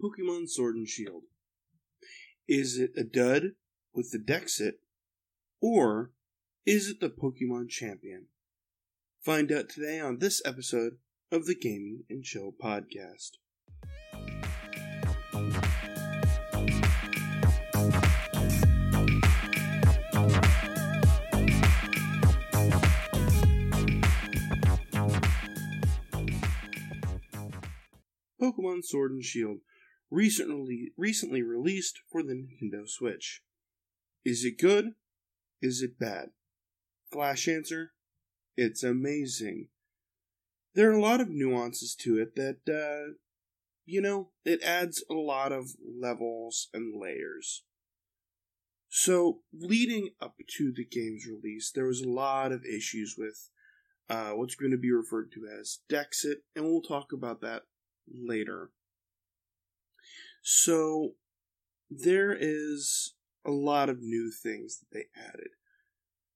Pokemon Sword and Shield. Is it a dud with the Dexit, or is it the Pokemon Champion? Find out today on this episode of the Gaming and Chill podcast. Pokemon Sword and Shield recently recently released for the Nintendo Switch. Is it good? Is it bad? Flash answer: It's amazing. There are a lot of nuances to it that uh, you know, it adds a lot of levels and layers. So, leading up to the game's release, there was a lot of issues with uh, what's going to be referred to as Dexit, and we'll talk about that later. So, there is a lot of new things that they added.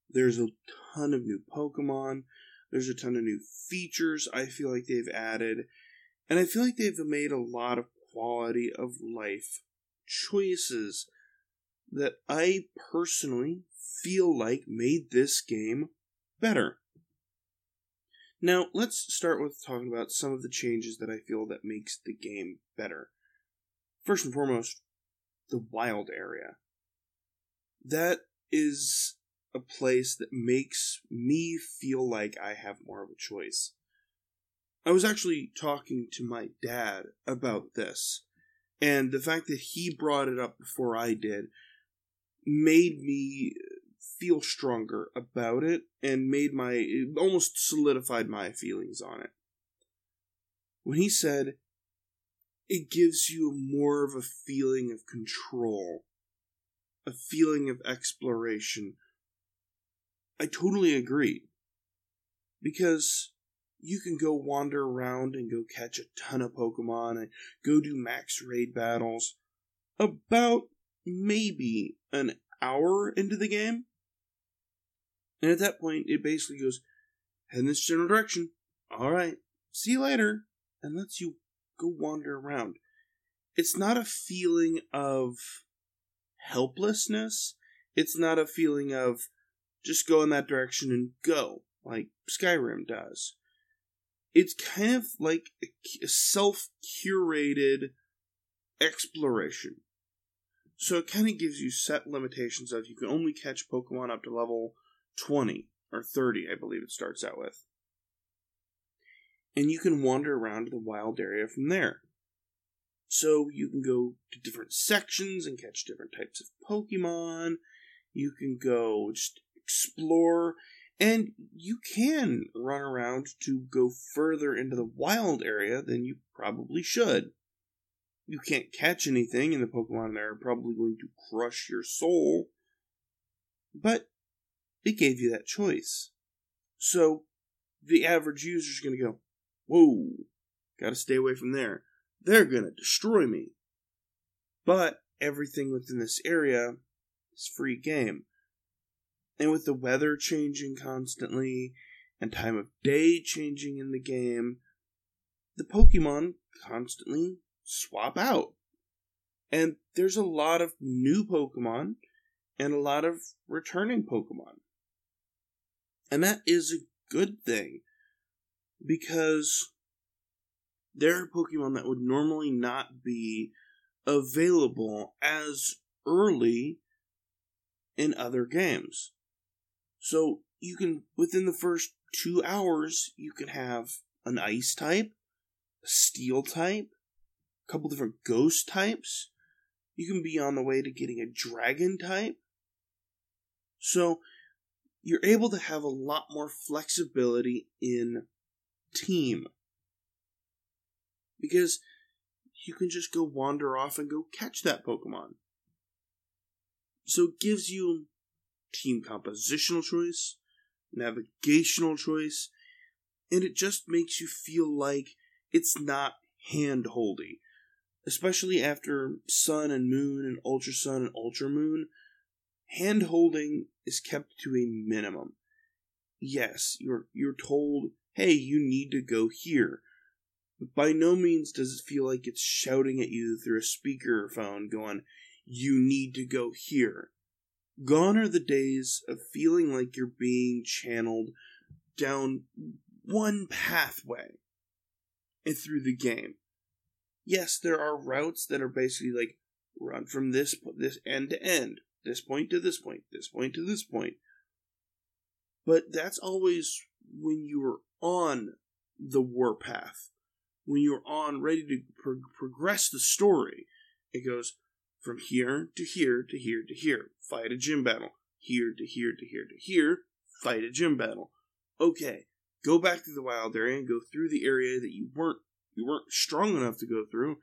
There's a ton of new Pokemon. There's a ton of new features I feel like they've added. And I feel like they've made a lot of quality of life choices that I personally feel like made this game better. Now, let's start with talking about some of the changes that I feel that makes the game better. First and foremost, the wild area. That is a place that makes me feel like I have more of a choice. I was actually talking to my dad about this, and the fact that he brought it up before I did made me feel stronger about it and made my almost solidified my feelings on it. When he said it gives you more of a feeling of control, a feeling of exploration, I totally agree. Because you can go wander around and go catch a ton of Pokemon and go do max raid battles about maybe an hour into the game. And at that point, it basically goes, head in this general direction. All right, see you later. And lets you go wander around. It's not a feeling of helplessness. It's not a feeling of just go in that direction and go, like Skyrim does. It's kind of like a self curated exploration. So it kind of gives you set limitations of you can only catch Pokemon up to level 20 or 30, I believe it starts out with. And you can wander around the wild area from there. So you can go to different sections and catch different types of Pokemon. You can go just explore, and you can run around to go further into the wild area than you probably should. You can't catch anything, and the Pokemon there are probably going to crush your soul. But it gave you that choice. So the average user is going to go, Whoa, gotta stay away from there. They're gonna destroy me. But everything within this area is free game. And with the weather changing constantly and time of day changing in the game, the Pokemon constantly swap out. And there's a lot of new Pokemon and a lot of returning Pokemon. And that is a good thing because there are Pokemon that would normally not be available as early in other games. So you can, within the first two hours, you can have an ice type, a steel type, a couple different ghost types. You can be on the way to getting a dragon type. So you're able to have a lot more flexibility in team. Because you can just go wander off and go catch that Pokemon. So it gives you team compositional choice, navigational choice, and it just makes you feel like it's not hand holdy. Especially after Sun and Moon and Ultra Sun and Ultra Moon, hand holding is kept to a minimum. Yes, you're you're told hey, you need to go here. but by no means does it feel like it's shouting at you through a speakerphone going, you need to go here. Gone are the days of feeling like you're being channeled down one pathway and through the game. Yes, there are routes that are basically like run from this this end to end, this point to this point, this point to this point. But that's always when you're on the warpath, when you're on ready to pro- progress the story. It goes from here to here to here to here, fight a gym battle. Here to here to here to here, fight a gym battle. Okay, go back to the wild area and go through the area that you weren't you weren't strong enough to go through,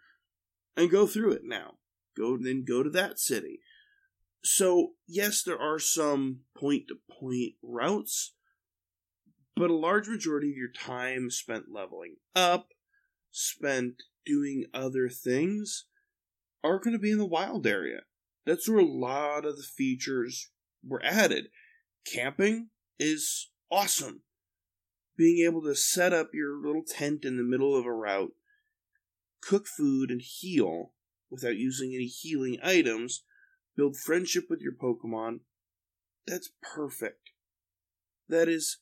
and go through it now. Go then go to that city. So yes, there are some point to point routes, but a large majority of your time spent leveling up, spent doing other things, are going to be in the wild area. That's where a lot of the features were added. Camping is awesome. Being able to set up your little tent in the middle of a route, cook food, and heal without using any healing items, build friendship with your Pokemon. That's perfect. That is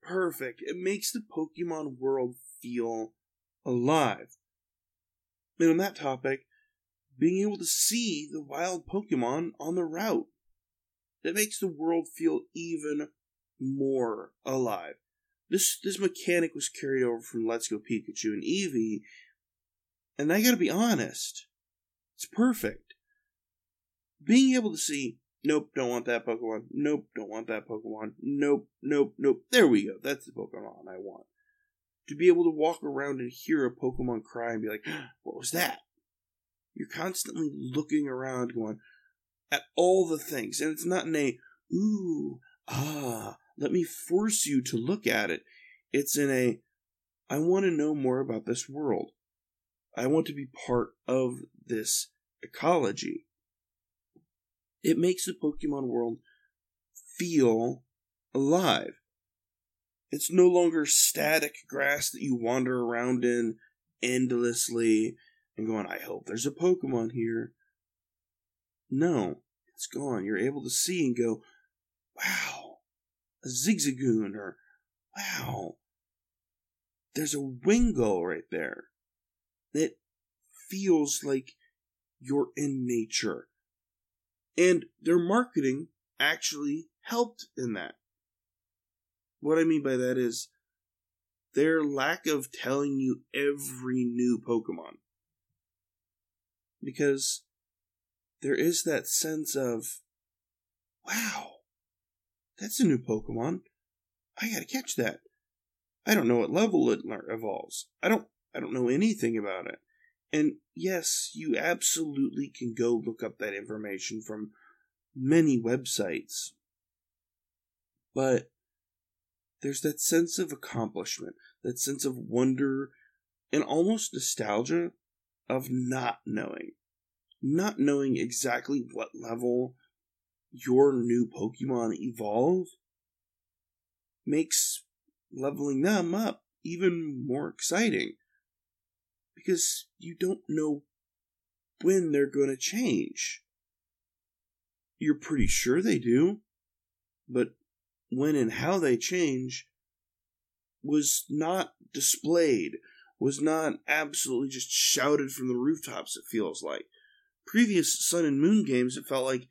perfect. It makes the Pokemon world feel alive. And on that topic, being able to see the wild Pokemon on the route. That makes the world feel even more alive. This this mechanic was carried over from Let's Go Pikachu and Eevee, and I gotta be honest, it's perfect. Being able to see, nope, don't want that Pokemon, nope, don't want that Pokemon, nope, nope, nope, there we go, that's the Pokemon I want. To be able to walk around and hear a Pokemon cry and be like, what was that? You're constantly looking around, going at all the things, and it's not in a ooh ah. Let me force you to look at it. It's in a I want to know more about this world. I want to be part of this ecology. It makes the Pokemon world feel alive. It's no longer static grass that you wander around in endlessly and going, I hope there's a Pokemon here. No, it's gone. You're able to see and go, wow, a Zigzagoon, or wow, there's a Wingull right there. It feels like you're in nature. And their marketing actually helped in that. What I mean by that is their lack of telling you every new Pokemon because there is that sense of, wow, that's a new Pokemon. I gotta catch that. I don't know what level it evolves. I don't. I don't know anything about it. And yes, you absolutely can go look up that information from many websites. But there's that sense of accomplishment, that sense of wonder, and almost nostalgia of not knowing. Not knowing exactly what level your new Pokemon evolve makes leveling them up even more exciting. Because you don't know when they're going to change. You're pretty sure they do, but when and how they change was not displayed was not absolutely just shouted from the rooftops, it feels like. Previous Sun and Moon games, it felt like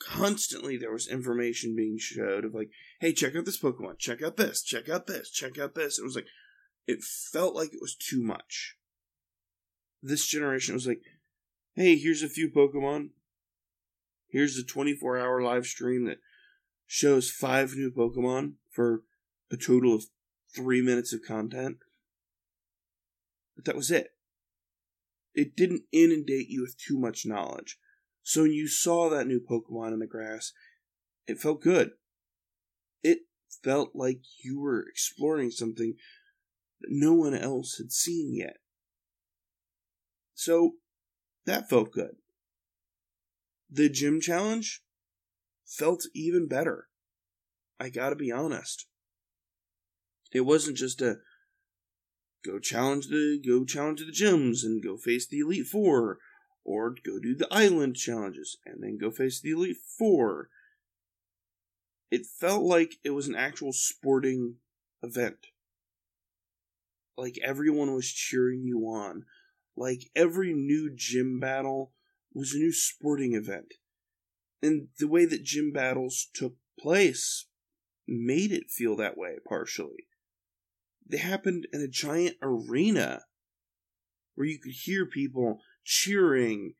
constantly there was information being showed of like, hey, check out this Pokemon, check out this, check out this, check out this. It was like, it felt like it was too much. This generation was like, hey, here's a few Pokemon. Here's a 24 hour live stream that shows five new Pokemon for a total of three minutes of content. But that was it. It didn't inundate you with too much knowledge. So when you saw that new Pokemon in the grass, it felt good. It felt like you were exploring something that no one else had seen yet. So that felt good. The gym challenge felt even better. I gotta be honest. It wasn't just a go challenge the go challenge the gyms and go face the Elite Four, or go do the island challenges and then go face the Elite Four. It felt like it was an actual sporting event. Like everyone was cheering you on. Like every new gym battle was a new sporting event. And the way that gym battles took place made it feel that way partially. They happened in a giant arena where you could hear people cheering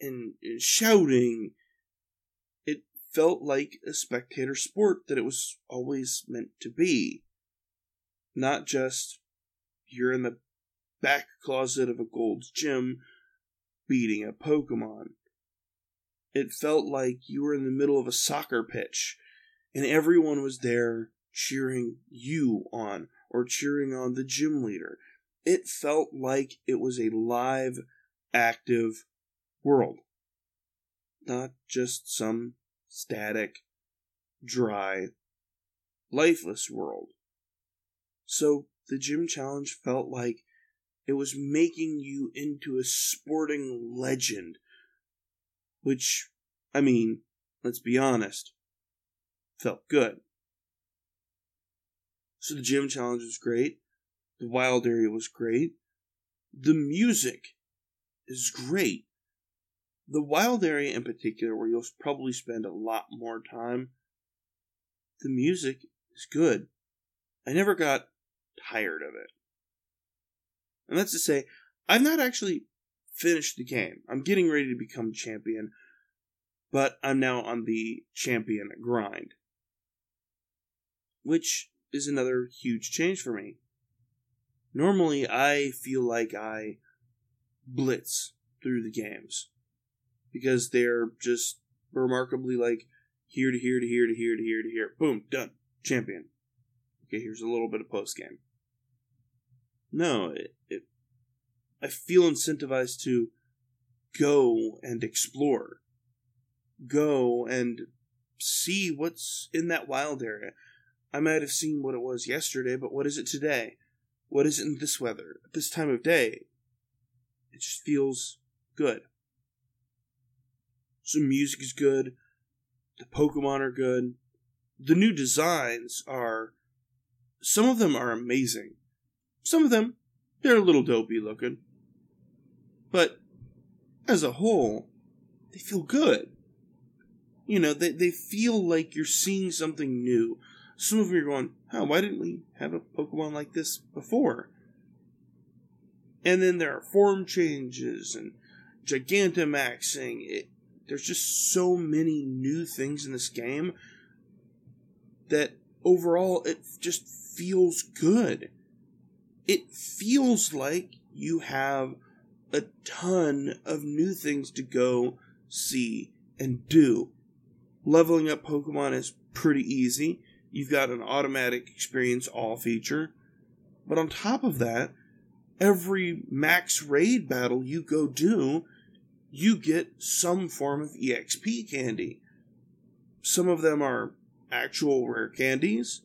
and, shouting. It felt like a spectator sport that it was always meant to be. Not just you're in the back closet of a Gold's Gym beating a Pokemon. It felt like you were in the middle of a soccer pitch and everyone was there cheering you on or cheering on the gym leader. It felt like it was a live, active world, not just some static, dry, lifeless world. So the gym challenge felt like it was making you into a sporting legend. Which, I mean, let's be honest, felt good. So the gym challenge was great. The wild area was great. The music is great. The wild area in particular, where you'll probably spend a lot more time, the music is good. I never got tired of it. And that's to say, I've not actually finished the game. I'm getting ready to become champion, but I'm now on the champion grind. Which is another huge change for me. Normally, I feel like I blitz through the games because they're just remarkably like here to here to here to here to here to here. Boom, done. Champion. Okay, here's a little bit of post game. No, it, I feel incentivized to go and explore. Go and see what's in that wild area. I might have seen what it was yesterday, but what is it today? What is it in this weather, at this time of day? It just feels good. So music is good. The Pokemon are good. The new designs are. Some of them are amazing. Some of them, they're a little dopey looking. But as a whole, they feel good. You know, they, they feel like you're seeing something new some of you are going, "Huh? Why didn't we have a Pokemon like this before?" And then there are form changes and Gigantamaxing. It, there's just so many new things in this game that overall it just feels good. It feels like you have a ton of new things to go see and do. Leveling up Pokemon is pretty easy. You've got an automatic experience all feature. But on top of that, every max raid battle you go do, you get some form of EXP candy. Some of them are actual rare candies.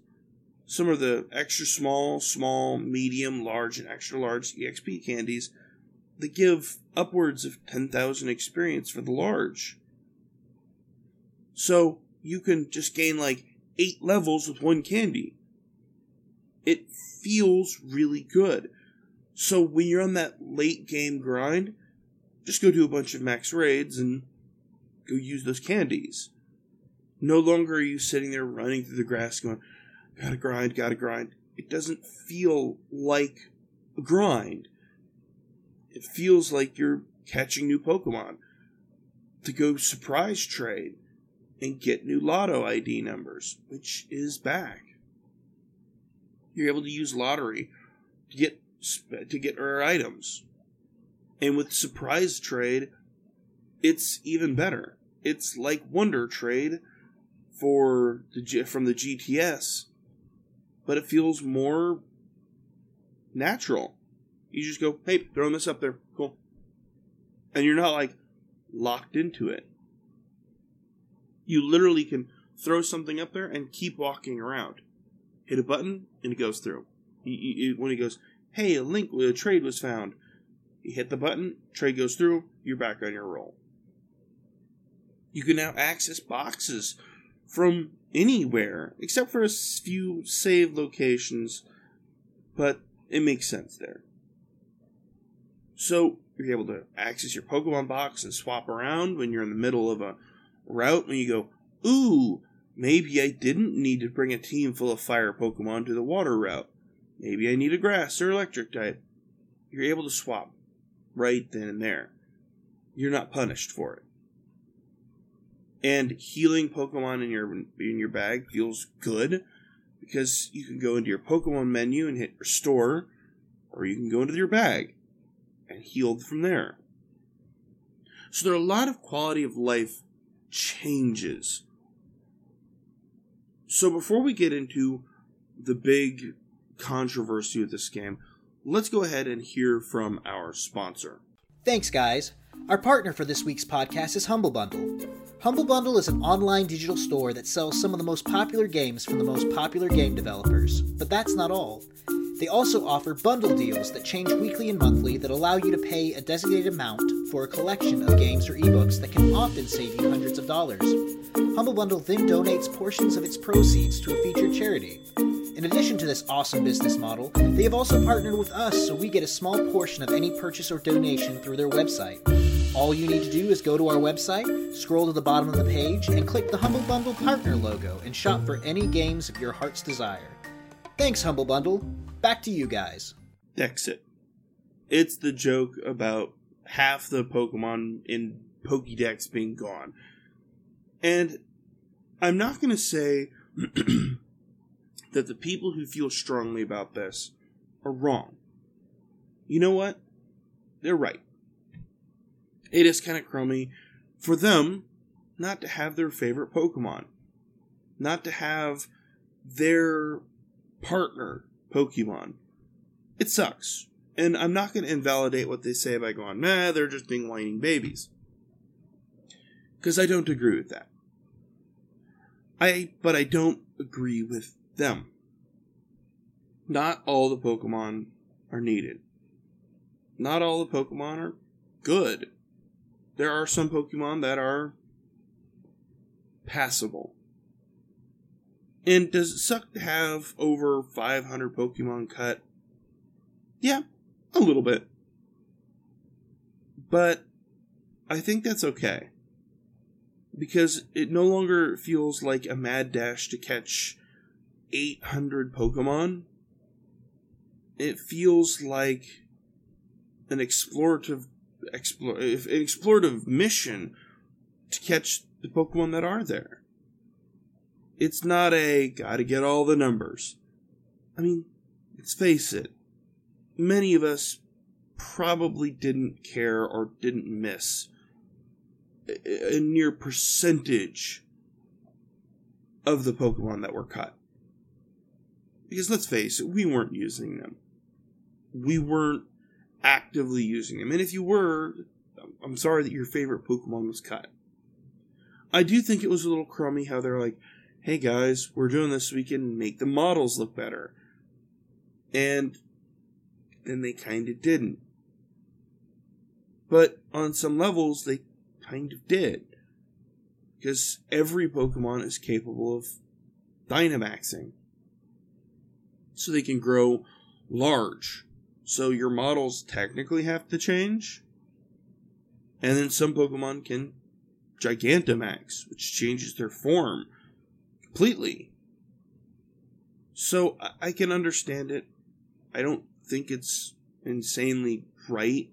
Some are the extra small, small, medium, large, and extra large EXP candies that give upwards of 10,000 experience for the large. So you can just gain like eight levels with one candy. It feels really good. So when you're on that late game grind, just go do a bunch of max raids and go use those candies. No longer are you sitting there running through the grass going, gotta grind, gotta grind. It doesn't feel like a grind. It feels like you're catching new Pokemon. To go surprise trade and get new lotto ID numbers, which is back. You're able to use lottery to get to get rare items. And with surprise trade, it's even better. It's like Wonder Trade for the from the GTS, but it feels more natural. You just go, "Hey, throwing this up there, cool," and you're not like locked into it you literally can throw something up there and keep walking around. Hit a button and it goes through. when he goes, hey, a link, a trade was found. You hit the button, trade goes through, you're back on your roll. You can now access boxes from anywhere, except for a few save locations, but it makes sense there. So, you're able to access your Pokemon box and swap around when you're in the middle of a route when you go, ooh, maybe I didn't need to bring a team full of fire Pokemon to the water route. Maybe I need a grass or electric type. You're able to swap right then and there. You're not punished for it. And healing Pokemon in your in your bag feels good because you can go into your Pokemon menu and hit restore, or you can go into your bag and healed from there. So there are a lot of quality of life changes. So before we get into the big controversy of this game, let's go ahead and hear from our sponsor. Thanks, guys. Our partner for this week's podcast is Humble Bundle. Humble Bundle is an online digital store that sells some of the most popular games from the most popular game developers. But that's not all. They also offer bundle deals that change weekly and monthly that allow you to pay a designated amount for a collection of games or ebooks that can often save you hundreds of dollars. Humble Bundle then donates portions of its proceeds to a featured charity. In addition to this awesome business model, they have also partnered with us so we get a small portion of any purchase or donation through their website. All you need to do is go to our website, scroll to the bottom of the page, and click the Humble Bundle partner logo and shop for any games of your heart's desire. Thanks, Humble Bundle. Back to you guys. Dexit. It's the joke about half the Pokemon in Pokédex being gone. And I'm not going to say that the people who feel strongly about this are wrong. You know what? They're right. It is kind of crummy for them not to have their favorite Pokemon, not to have their partner Pokemon. It sucks. And I'm not going to invalidate what they say by going, nah, they're just being whining babies. Because I don't agree with that. I, but I don't agree with them. Not all the Pokemon are needed. Not all the Pokemon are good. There are some Pokemon that are passable. And does it suck to have over 500 Pokemon cut? Yeah, a little bit. But I think that's okay. Because it no longer feels like a mad dash to catch 800 Pokemon, it feels like an explorative explore, an explorative mission to catch the Pokemon that are there. It's not a gotta get all the numbers. I mean, let's face it, many of us probably didn't care or didn't miss a near percentage of the Pokemon that were cut. Because let's face it, we weren't using them. We weren't actively using them. And if you were, I'm sorry that your favorite Pokemon was cut. I do think it was a little crummy how they're like, hey guys, we're doing this so we can make the models look better. And then they kind of didn't. But on some levels, they kind of did. Because every Pokemon is capable of Dynamaxing so they can grow large. So your models technically have to change. And then some Pokemon can Gigantamax, which changes their form completely. So I can understand it. I don't think it's insanely right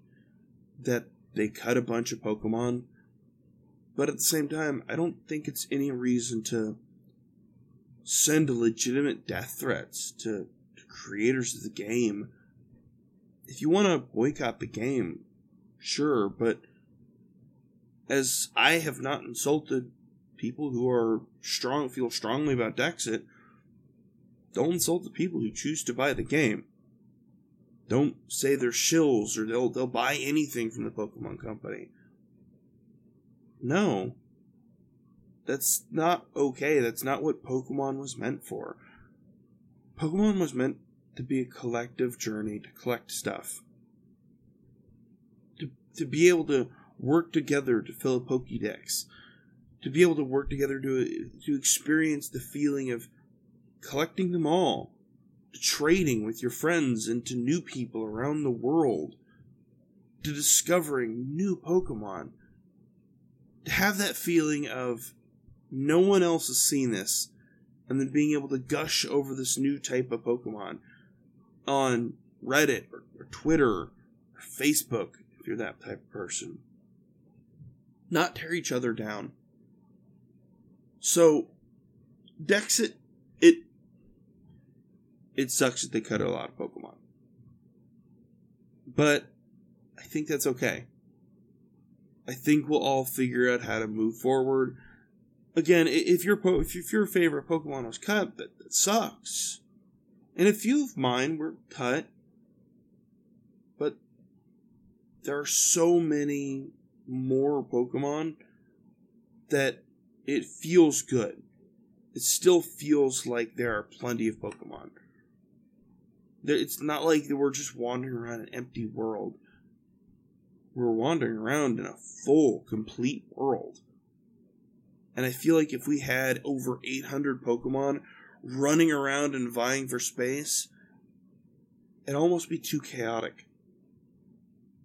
that they cut a bunch of Pokemon. But at the same time, I don't think it's any reason to send legitimate death threats to, to creators of the game. If you want to boycott the game, sure, but as I have not insulted people who are strong, feel strongly about Dexit, don't insult the people who choose to buy the game. Don't say they're shills or they'll they'll buy anything from the Pokemon Company. No, that's not okay. That's not what Pokemon was meant for. Pokemon was meant to be a collective journey to collect stuff. To, to be able to work together to fill a Pokédex. To be able to work together to, to experience the feeling of collecting them all. To trading with your friends and to new people around the world. To discovering new Pokemon. To have that feeling of no one else has seen this and then being able to gush over this new type of Pokemon on Reddit or, or Twitter or Facebook if you're that type of person. Not tear each other down. So, Dexit, it it sucks that they cut a lot of Pokemon, but I think that's okay. I think we'll all figure out how to move forward. Again, if your if your favorite Pokemon was cut, that, that sucks. And a few of mine were cut, but there are so many more Pokemon that it feels good. It still feels like there are plenty of Pokemon. It's not like we're just wandering around an empty world. We're wandering around in a full, complete world. And I feel like if we had over 800 Pokemon running around and vying for space, it'd almost be too chaotic.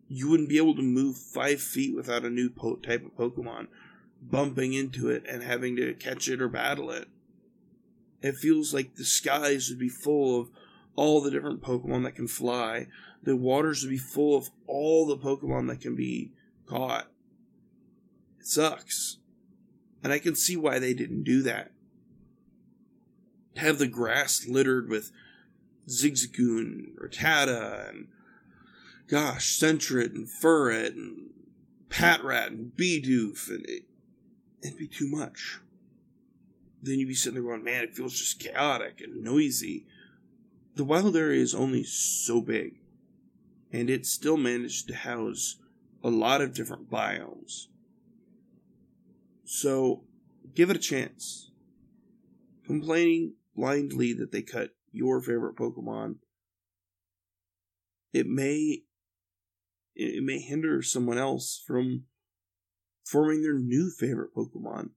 You wouldn't be able to move five feet without a new po- type of Pokemon bumping into it and having to catch it or battle it. It feels like the skies would be full of all the different Pokemon that can fly. The waters would be full of all the Pokemon that can be caught. It sucks. And I can see why they didn't do that have the grass littered with Zigzagoon, Rattata, and gosh, Sentret and Furret and Patrat and Bidoof, and it'd be too much. Then you'd be sitting there going, man, it feels just chaotic and noisy. The wild area is only so big, and it still managed to house a lot of different biomes. So, give it a chance. Complaining blindly that they cut your favorite Pokemon, it may it may hinder someone else from forming their new favorite Pokemon.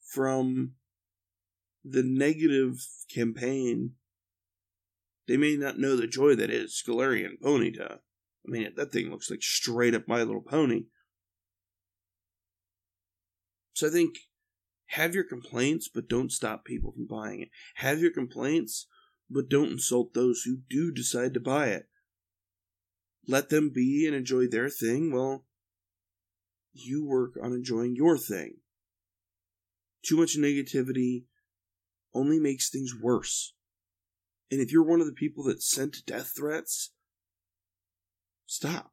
From the negative campaign, they may not know the joy that is Galarian Ponyta. I mean, that thing looks like straight up My Little Pony. So I think have your complaints, but don't stop people from buying it. Have your complaints, but don't insult those who do decide to buy it. Let them be and enjoy their thing while you work on enjoying your thing. Too much negativity only makes things worse. And if you're one of the people that sent death threats, stop.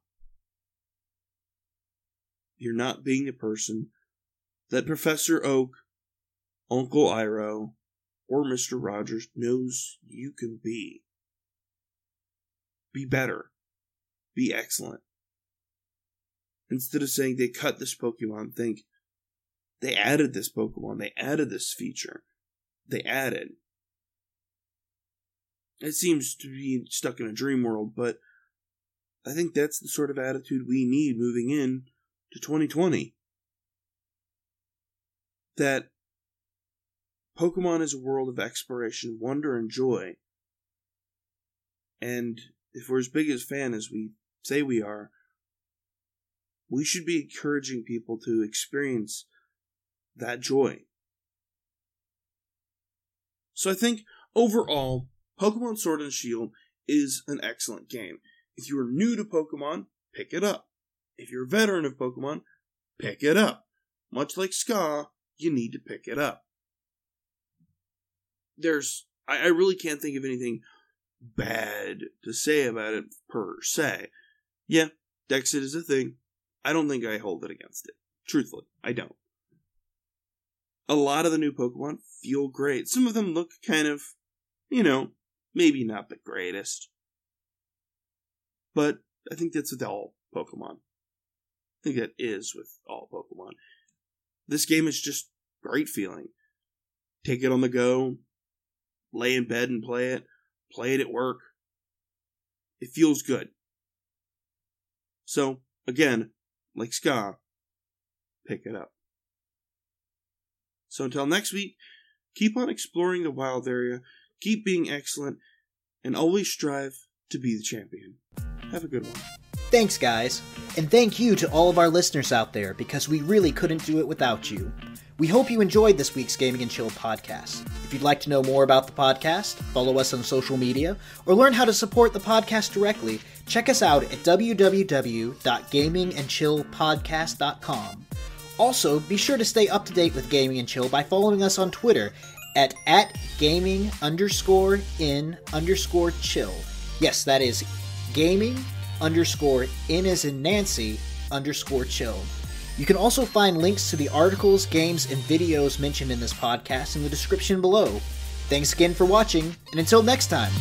You're not being the person that Professor Oak Uncle Iroh, or Mr. Rogers knows you can be. Be better. Be excellent. Instead of saying they cut this Pokemon, think they added this Pokemon, they added this feature. They added. It seems to be stuck in a dream world, but I think that's the sort of attitude we need moving in to 2020. That Pokemon is a world of exploration, wonder, and joy. And if we're as big a fan as we say we are, we should be encouraging people to experience that joy. So I think overall, Pokemon Sword and Shield is an excellent game. If you are new to Pokemon, pick it up. If you're a veteran of Pokemon, pick it up. Much like Ska, you need to pick it up there's I, I really can't think of anything bad to say about it per se. Yeah, Dexit is a thing. I don't think I hold it against it. Truthfully, I don't. A lot of the new Pokemon feel great. Some of them look kind of, you know, maybe not the greatest. But I think that's with all Pokemon. I think that is with all Pokemon. This game is just great feeling. Take it on the go, lay in bed and play it, play it at work. It feels good. So, again, like Ska, pick it up. So until next week, keep on exploring the wild area, keep being excellent, and always strive to be the champion. Have a good one. Thanks, guys. And thank you to all of our listeners out there because we really couldn't do it without you. We hope you enjoyed this week's Gaming and Chill podcast. If you'd like to know more about the podcast, follow us on social media, or learn how to support the podcast directly, check us out at www.gamingandchillpodcast.com. Also, be sure to stay up to date with Gaming and Chill by following us on Twitter at, at gaming underscore in underscore chill. Yes, that is gaming underscore in as in Nancy underscore chill. You can also find links to the articles, games, and videos mentioned in this podcast in the description below. Thanks again for watching, and until next time.